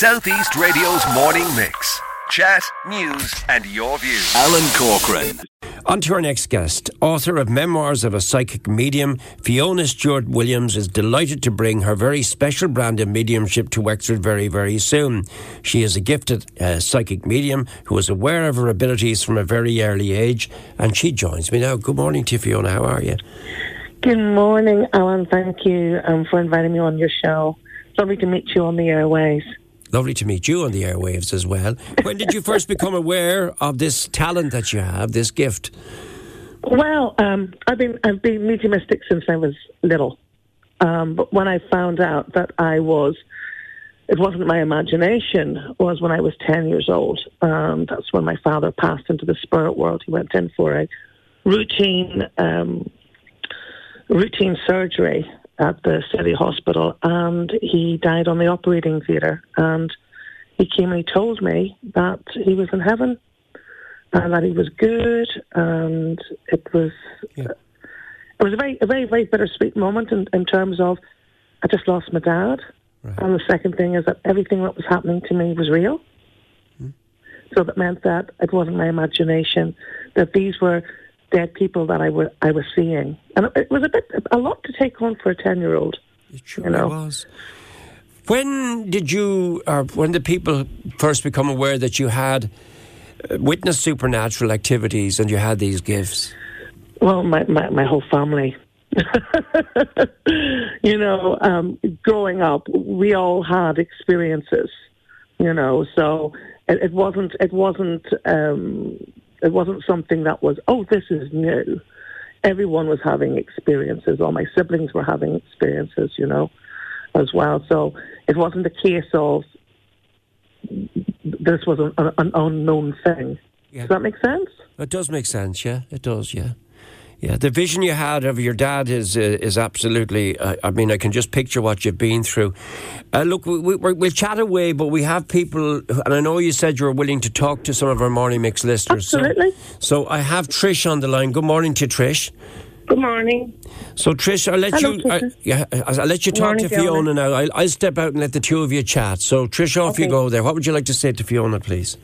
Southeast Radio's morning mix. Chat, news, and your views. Alan Corcoran. On to our next guest. Author of Memoirs of a Psychic Medium, Fiona Stewart Williams is delighted to bring her very special brand of mediumship to Wexford very, very soon. She is a gifted uh, psychic medium who is aware of her abilities from a very early age, and she joins me now. Good morning to you, Fiona. How are you? Good morning, Alan. Thank you um, for inviting me on your show. Lovely to meet you on the airways. Lovely to meet you on the airwaves as well. When did you first become aware of this talent that you have, this gift? Well, um, I've been I've been mediumistic since I was little, um, but when I found out that I was, it wasn't my imagination. Was when I was ten years old. Um, that's when my father passed into the spirit world. He went in for a routine um, routine surgery at the city hospital, and he died on the operating theatre. And he came and he told me that he was in heaven and that he was good, and it was Yeah. it was a very a very very bittersweet moment in, in terms of I just lost my dad, and the second thing is that everything that was happening to me was real. Hmm. So that meant that it wasn't my imagination; that these were dead people that I I was seeing, and it, was a bit a lot to take on for a ten year old. It sure You know. was. When did you, or when did people first become aware that you had uh, witnessed supernatural activities and you had these gifts? Well, my, my, my whole family. you know, um, growing up, we all had experiences. You know, so it, it wasn't it wasn't um, it wasn't something that was oh this is new. Everyone was having experiences. All my siblings were having experiences. You know, as well. So it wasn't a case of this was an, an unknown thing. Yeah. Does that make sense? It does make sense, yeah. It does, yeah. Yeah, the vision you had of your dad is uh, is absolutely. Uh, I mean, I can just picture what you've been through. Uh, look, we, we, we'll chat away, but we have people, and I know you said you were willing to talk to some of our morning mix listeners. So- Absolutely. So, I have Trish on the line. Good morning to you, Trish. Good morning. So, Trish, I'll let Hello, you. I, yeah, I'll let you talk Morning, to Fiona Fiona. now. I'll, I'll step out and let the two of you chat. So, Trish, off you go there. What would you like to say to Fiona, please?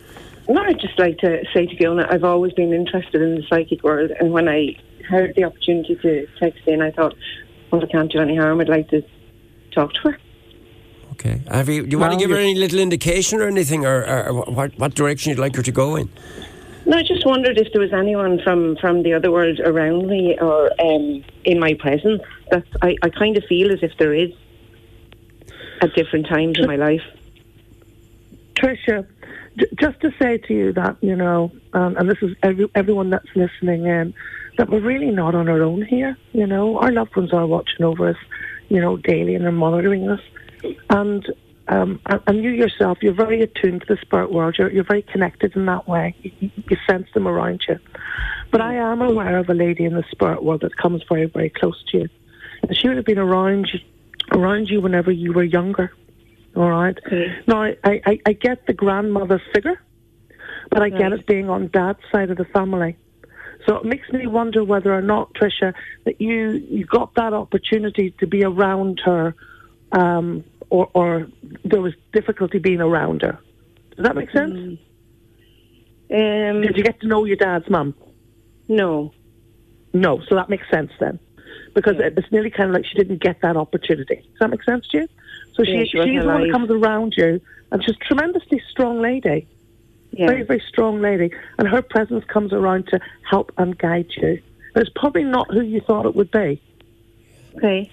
No, I'd just like to say to Fiona, I've always been interested in the psychic world, and when I heard the opportunity to text in, I thought, well, I can't do any harm. I'd like to talk to her. Okay. Have you, do you want to give her any little indication or anything, or, or what, what direction you'd like her to go in? No, I just wondered if there was anyone from, from the other world around me or um, in my presence. That's, I, I kind of feel as if there is at different times in my life. Tricia, j- just to say to you that, you know, um, and this is every, everyone that's listening in, that we're really not on our own here. You know, our loved ones are watching over us, you know, daily and they're monitoring us. And um, and, you yourself, you're very attuned to the spirit world. You're, you're very connected in that way. You, sense them around you. But I am aware of a lady in the spirit world that comes very, very close to you. And she would have been around you, around you whenever you were younger. All right. Okay. Now, I, I, I get the grandmother figure, but I get it being on dad's side of the family. So it makes me wonder whether or not, Tricia, that you, you got that opportunity to be around her, um, or, or there was difficulty being around her. Does that make sense? Um, Did you get to know your dad's mum? no. No, so that makes sense then. Because Yeah. it's nearly kind of like she didn't get that opportunity. Does that make sense to you? So Yeah, she, she she's the one that comes around you, and she's a tremendously strong lady. Yeah. very, very strong lady, and her presence comes around to help and guide you. And it's probably not who you thought it would be. Okay.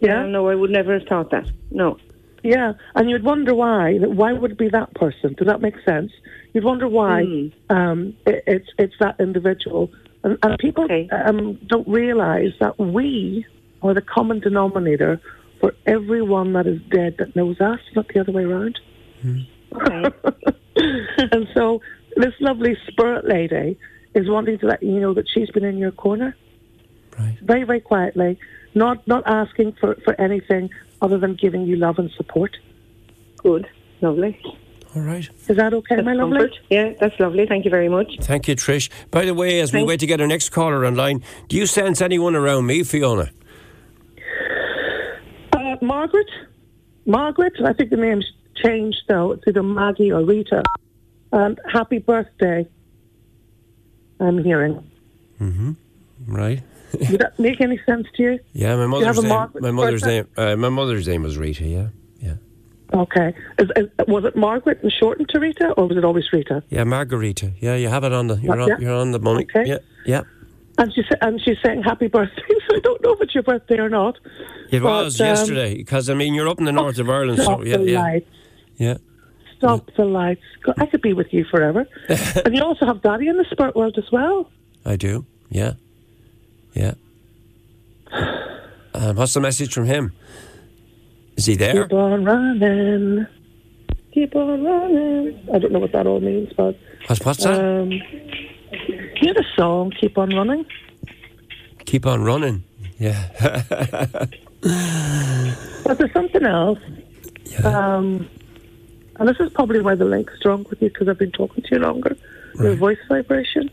Yeah, No, I would never have thought that. No. yeah, and you'd wonder why. that Why would it be that person? Does that make sense? You'd wonder why Hmm. um, it, it's it's that individual, and, and people Okay. um, don't realise that we are the common denominator for everyone that is dead that knows us, not the other way around. Okay. and so this lovely spirit lady is wanting to let you know that she's been in your corner. Right. Very, very quietly, not not asking for, for anything other than giving you love and support. Good. Lovely. All right. Is that okay, That's my lovely? comfort. Yeah, that's lovely. Thank you very much. Thank you, Trish. By the way, as we wait to get our next caller online, do you sense anyone around me, Fiona? Uh, Margaret? Margaret. I think the name's changed though. It's either Maggie or Rita. And happy birthday. I'm hearing. Right. Did that make any sense to you? Yeah, my mother's name. Margaret My mother's name. Uh, my mother's name was Rita. Yeah, yeah, Okay. Is, is, was it Margaret and shortened to Rita, or was it always Rita? yeah. Margarita. Yeah, you have it on the. You're Uh, on. yeah. You're on the money. Okay. Yeah, yeah. And she's and she's saying happy birthday. So I don't know if it's your birthday or not. It But, was um, yesterday because I mean you're up in the north of Ireland, so yeah, yeah. Yeah. Stop the lights. I could be with you forever. and you also have Daddy in the spirit world as well. I do. Yeah, yeah. Um, what's the message from him? Is he there? Keep on running. Keep on running. I don't know what that all means, but What's, what's that? um, you know the song "Keep on Running." Keep on running. Yeah. But there's something else. yeah. Um, and this is probably why the link's strong with you because I've been talking to you longer. Your voice vibration.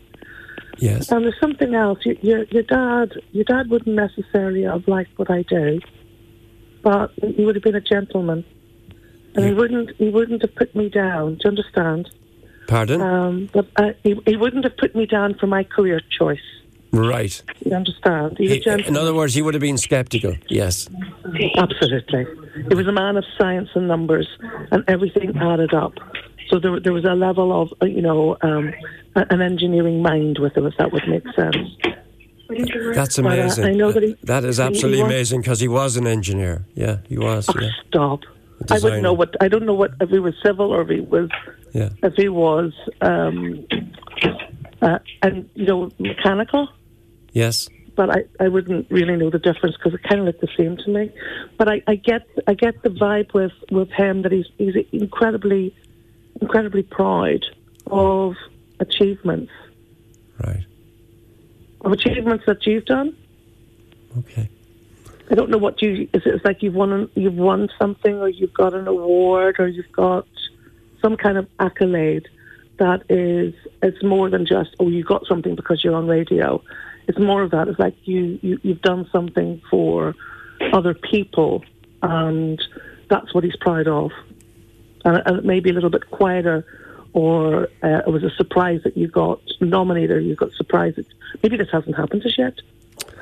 yes. And there's something else. Your, your, your dad, your dad wouldn't necessarily have liked what I do, but he would have been a gentleman, and he wouldn't he wouldn't have put me down. Do you understand? Pardon? Um, but uh, he, he wouldn't have put me down for my career choice. Right. You understand? He- in other words, he would have been sceptical. Yes. Absolutely. He was a man of science and numbers, and everything added up. So there, there was a level of, uh, you know, um, an engineering mind with him, if that would make sense. That's uh, amazing. I know that he- that is he- he absolutely was- amazing because he was an engineer. Yeah, he was. Oh, Yeah. stop. I wouldn't know what, I don't know what, if he was civil or if he was, Yeah. if he was, um, uh, and, you know, mechanical. Yes. but I, I wouldn't really know the difference because it kind of looked the same to me. But I, I get I get the vibe with, with him that he's he's incredibly incredibly proud of achievements Right. of achievements that you've done. Okay. I don't know what you it's like you've won you've won something or you've got an award or you've got some kind of accolade that is it's more than just oh you got something because you're on radio. It's more of that. It's like you, you you've done something for other people, and that's what he's proud of. And, and it may be a little bit quieter, or uh, it was a surprise that you got nominated. or You got surprised. Maybe this hasn't happened as yet.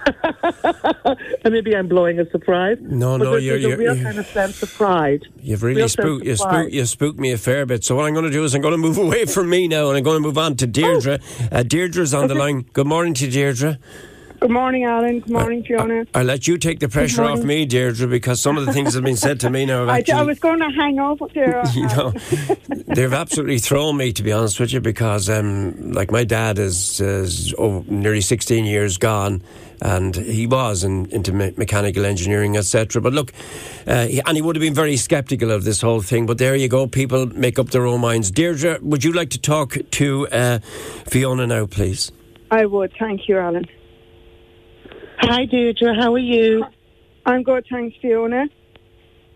and maybe I'm blowing a surprise. No, no, you're- there's a you're- real you're- kind of sense of pride. You've really spooked you spooked you spooked me a fair bit. So what I'm going to do is I'm going to move away from me now and I'm going to move on to Deirdre. Uh, Deirdre's on the line. Good morning to you, Deirdre. Good morning, Alan. Good morning, Fiona. I'll let you take the pressure off me, Deirdre, because some of the things that have been said to me now have I, actually. I was going to hang up there. you know, they've absolutely thrown me, to be honest with you, because, um, like, my dad is, is oh, nearly 16 years gone, and he was in, into me- mechanical engineering, etc. But look, uh, he, and he would have been very sceptical of this whole thing. But there you go, people make up their own minds. Deirdre, would you like to talk to uh, Fiona now, please? I would. Thank you, Alan. Hi, Deirdre. How are you? I'm good, thanks, Fiona.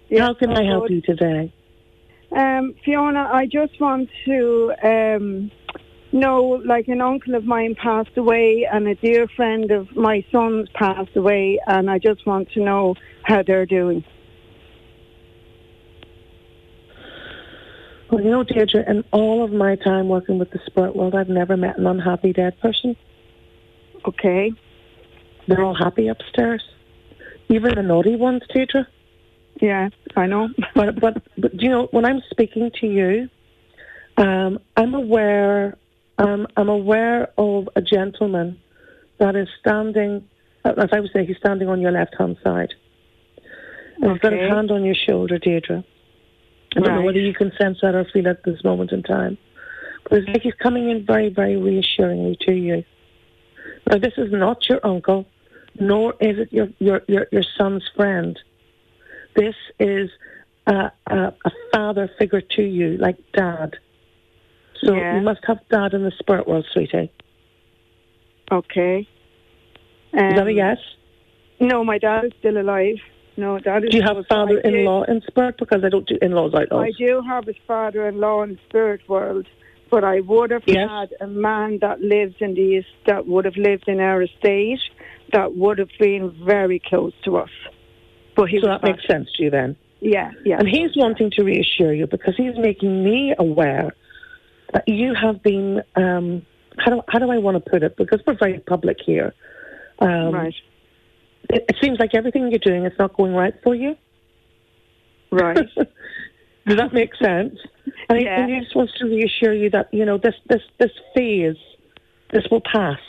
Yes, How can I I'm help good. you today? Um, Fiona, I just want to um, know, like an uncle of mine passed away and a dear friend of my son's passed away, and I just want to know how they're doing. Well, you know, Deirdre, in all of my time working with the spirit world, I've never met an unhappy dead person. Okay. They're all happy upstairs. Even the naughty ones, Deirdre. Yeah, I know. But, but, but you know, when I'm speaking to you, um, I'm aware, um, I'm aware of a gentleman that is standing, uh, as I would say, he's standing on your left-hand side. And he's got his hand on your shoulder, Deirdre. I don't know whether you can sense that or feel at this moment in time. But it's like he's coming in very, very reassuringly to you. Now, this is not your uncle, nor is it your, your, your, your son's friend. This is a, a, a father figure to you, like dad. So Yeah. you must have dad in the spirit world, sweetie. Okay. Is that a Um, yes? No, my dad is still alive. No, dad is Do you have still- father-in-law in spirit? Because I don't do in-laws outlaws. I do have a father-in-law in the spirit world, but I would have Yes. had a man that lives in the est- that would have lived in our estate that would have been very close to us. But he So that makes sense to you then. Yeah, yeah. And he's wanting to reassure you because he's making me aware you have been, um, how, do, how do I want to put it? Because we're very public here. Um, right, It, it seems like everything you're doing is not going right for you. right. Does that make sense? And, he, Yeah. and he just wants to reassure you that you know this this this phase, this will pass.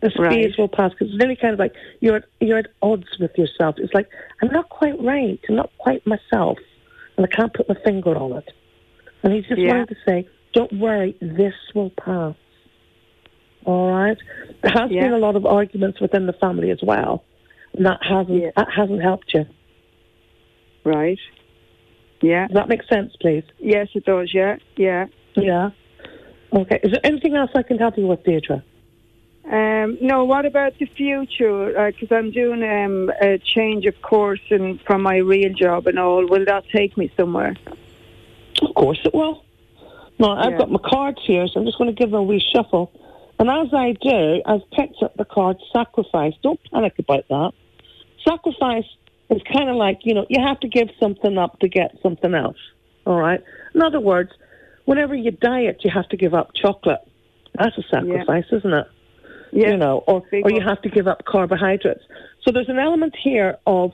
This Right. phase will pass because it's really kind of like you're at, you're at odds with yourself. It's like I'm not quite right. I'm not quite myself, and I can't put my finger on it. And he's just Yeah. wanting to say, "Don't worry, this will pass." All right. There has Yeah. been a lot of arguments within the family as well, and that hasn't Yeah. that hasn't helped you. right. Yeah. Does that make sense, please? Yes, it does. Yeah, yeah. Yeah. Okay. Is there anything else I can help you with, Deirdre? Um, no, what about the future? Because I'm doing um, a change of course and from my real job and all. Will that take me somewhere? Of course it will. No, I've Yeah. got my cards here, so I'm just going to give them a wee shuffle. And as I do, I've picked up the card sacrifice. Don't panic about that. Sacrifice is kind of like, you know, you have to give something up to get something else. All right? In other words, whenever you diet, you have to give up chocolate. That's a sacrifice, isn't it? Yeah. you know, or, Big or you have to give up carbohydrates. So there's an element here of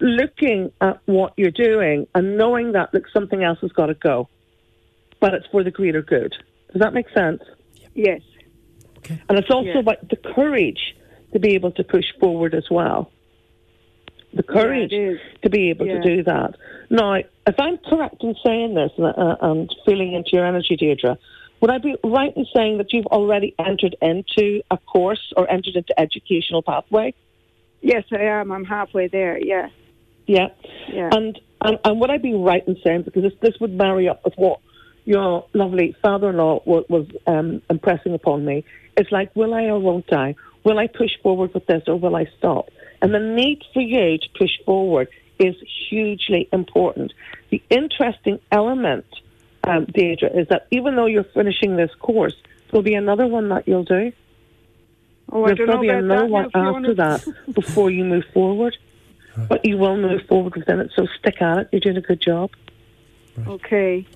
looking at what you're doing and knowing that look, something else has got to go, but it's for the greater good. Does that make sense? Yes. And it's also Yeah. about the courage to be able to push forward as well. The courage it is. to be able Yeah. to do that. Now, if I'm correct in saying this and, uh, and feeling into your energy, Deirdre, would I be right in saying that you've already entered into a course or entered into educational pathway? Yes, I am. I'm halfway there. Yeah. Yeah. Yeah. And, and and would I be right in saying because this this would marry up with what your lovely father-in-law was, was um, impressing upon me? It's like, will I or won't I? Will I push forward with this or will I stop? And the need for you to push forward is hugely important. The interesting element, um, Deirdre, is that even though you're finishing this course, there'll be another one that you'll do. oh, I There's don't going know be another that one after that before you move forward. But you will move forward within it, so stick at it. You're doing a good job. Okay.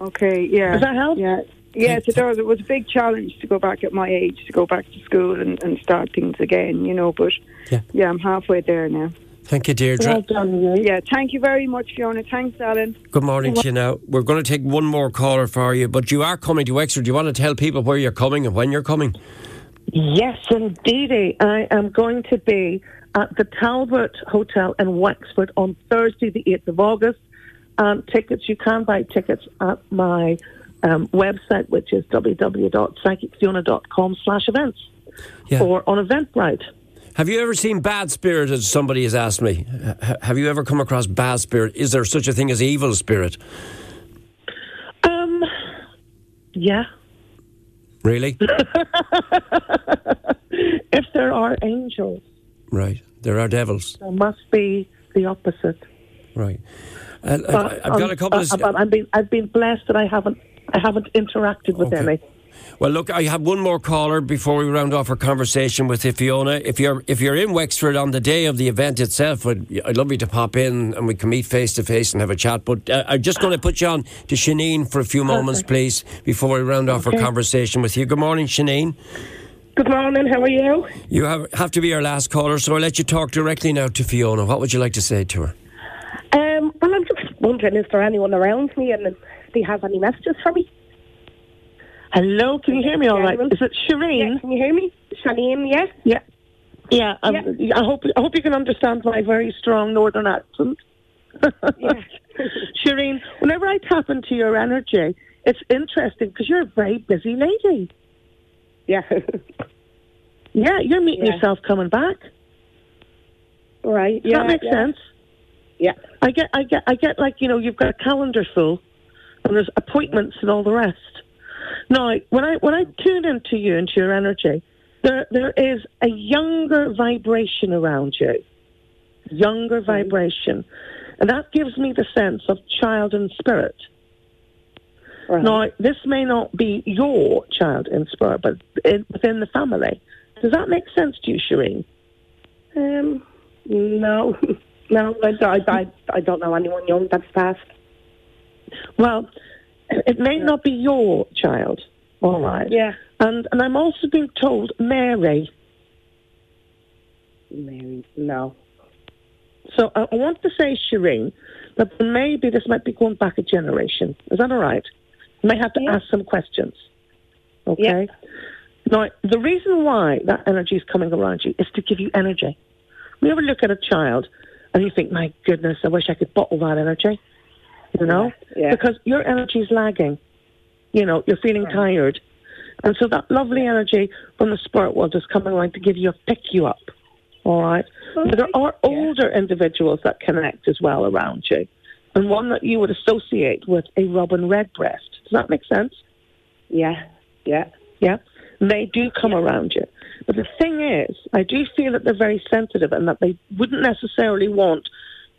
Okay. Yeah. Does that help? Yeah. Yes, it does. It was a big challenge to go back at my age, to go back to school and, and start things again, you know, but Yeah. I'm halfway there now. Thank you, Deirdre. Well done, you. Yeah, thank you very much, Fiona. Thanks, Alan. Good morning to you now. We're going to take one more caller for you, but you are coming to Exeter. Do you want to tell people where you're coming and when you're coming? Yes, indeedy. I am going to be at the Talbot Hotel in Wexford on Thursday, the 8th of August. Um, tickets, you can buy tickets at my um, website, which is www.psychicfiona.com slash events Yeah. or on Eventbrite. Have you ever seen bad spirit, as somebody has asked me? H- have you ever come across bad spirit? Is there such a thing as evil spirit? Um, yeah. Really? If there are angels, right. There are devils. there must be the opposite. Right. Uh, But, I've got um, a couple of. uh, I've been I've been blessed that I haven't I haven't interacted with Okay. any. Well, look, I have one more caller before we round off our conversation with Fiona. If you're if you're in Wexford on the day of the event itself, I'd, I'd love you to pop in and we can meet face to face and have a chat. But uh, I'm just going to put you on to Shanine for a few moments, please, before we round off our conversation with you. Good morning, Shanine. Good morning. How are you? You have, have to be our last caller, so I'll let you talk directly now to Fiona. What would you like to say to her? Um, well, I'm just wondering, is there anyone around me and if they have any messages for me? Hello. Can you hear me all right? Is it Shireen? Yeah, can you hear me? Shanine, yeah? Yeah. Yeah, um, I hope I hope you can understand my very strong northern accent. Yeah. Shireen, whenever I tap into your energy, it's interesting because you're a very busy lady. Yeah. Yeah, you're meeting Yeah. yourself coming back. right. Does yeah, that make yeah. sense? Yeah. I get, I get, I get like you know, you've got a calendar full, and there's appointments and all the rest. Now, when I when I tune into you into your energy, there there is a younger vibration around you, younger vibration, and that gives me the sense of child and spirit. Right. Now, this may not be your child in spirit, but in, within the family. Does that make sense to you, Shireen? Um, no. No, I, I, I don't know anyone young that's passed. Well, it may not be your child, all right. Yeah. And and I'm also being told Mary. Mary, no. So I, I want to say Shireen, but maybe this might be going back a generation. Is that all right? You may have to Yeah. ask some questions. Okay. Now, the reason why that energy is coming around you is to give you energy. You ever look at a child and you think, my goodness, I wish I could bottle that energy? You know? Yeah. Because your energy is lagging. You know, you're feeling tired. And so that lovely energy from the spirit world is coming around to give you a pick you up. All right? But there are older individuals that connect as well around you. And one that you would associate with a robin redbreast. Does that make sense? Yeah, yeah. Yeah. And they do come around you. But the thing is, I do feel that they're very sensitive and that they wouldn't necessarily want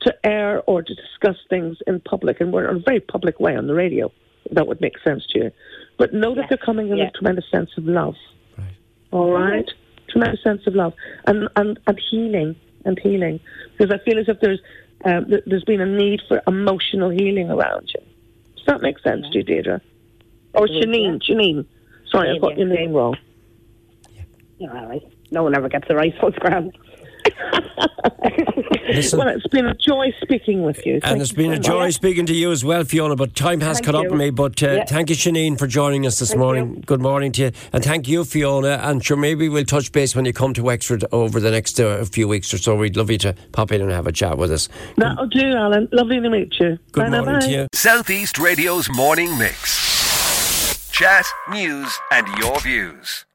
to air or to discuss things in public. And we're in a very public way on the radio. That would make sense to you. But know that they're coming in Yeah. a tremendous sense of love. Right. All right? Tremendous sense of love and, and, and healing and healing. Because I feel as if there's um, th- there's been a need for emotional healing around you. Does that make sense to you, Deirdre? Or Janine? Janine. Sorry, I Janine, got your yeah. name wrong. Yeah, all right. No one ever gets it right, so it's grand. Listen. Well, it's been a joy speaking with you. And Thank it's you been so a joy much. speaking to you as well, Fiona. But time has Thank caught up with me. But uh, Yeah. thank you, Shanine, for joining us this morning. Good morning to you. And thank you, Fiona. And sure, maybe we'll touch base when you come to Wexford over the next uh, few weeks or so. We'd love you to pop in and have a chat with us. That'll do, Alan. Lovely to meet you. Good Bye now, morning bye. to you. Southeast Radio's morning mix. Chat, news, and your views.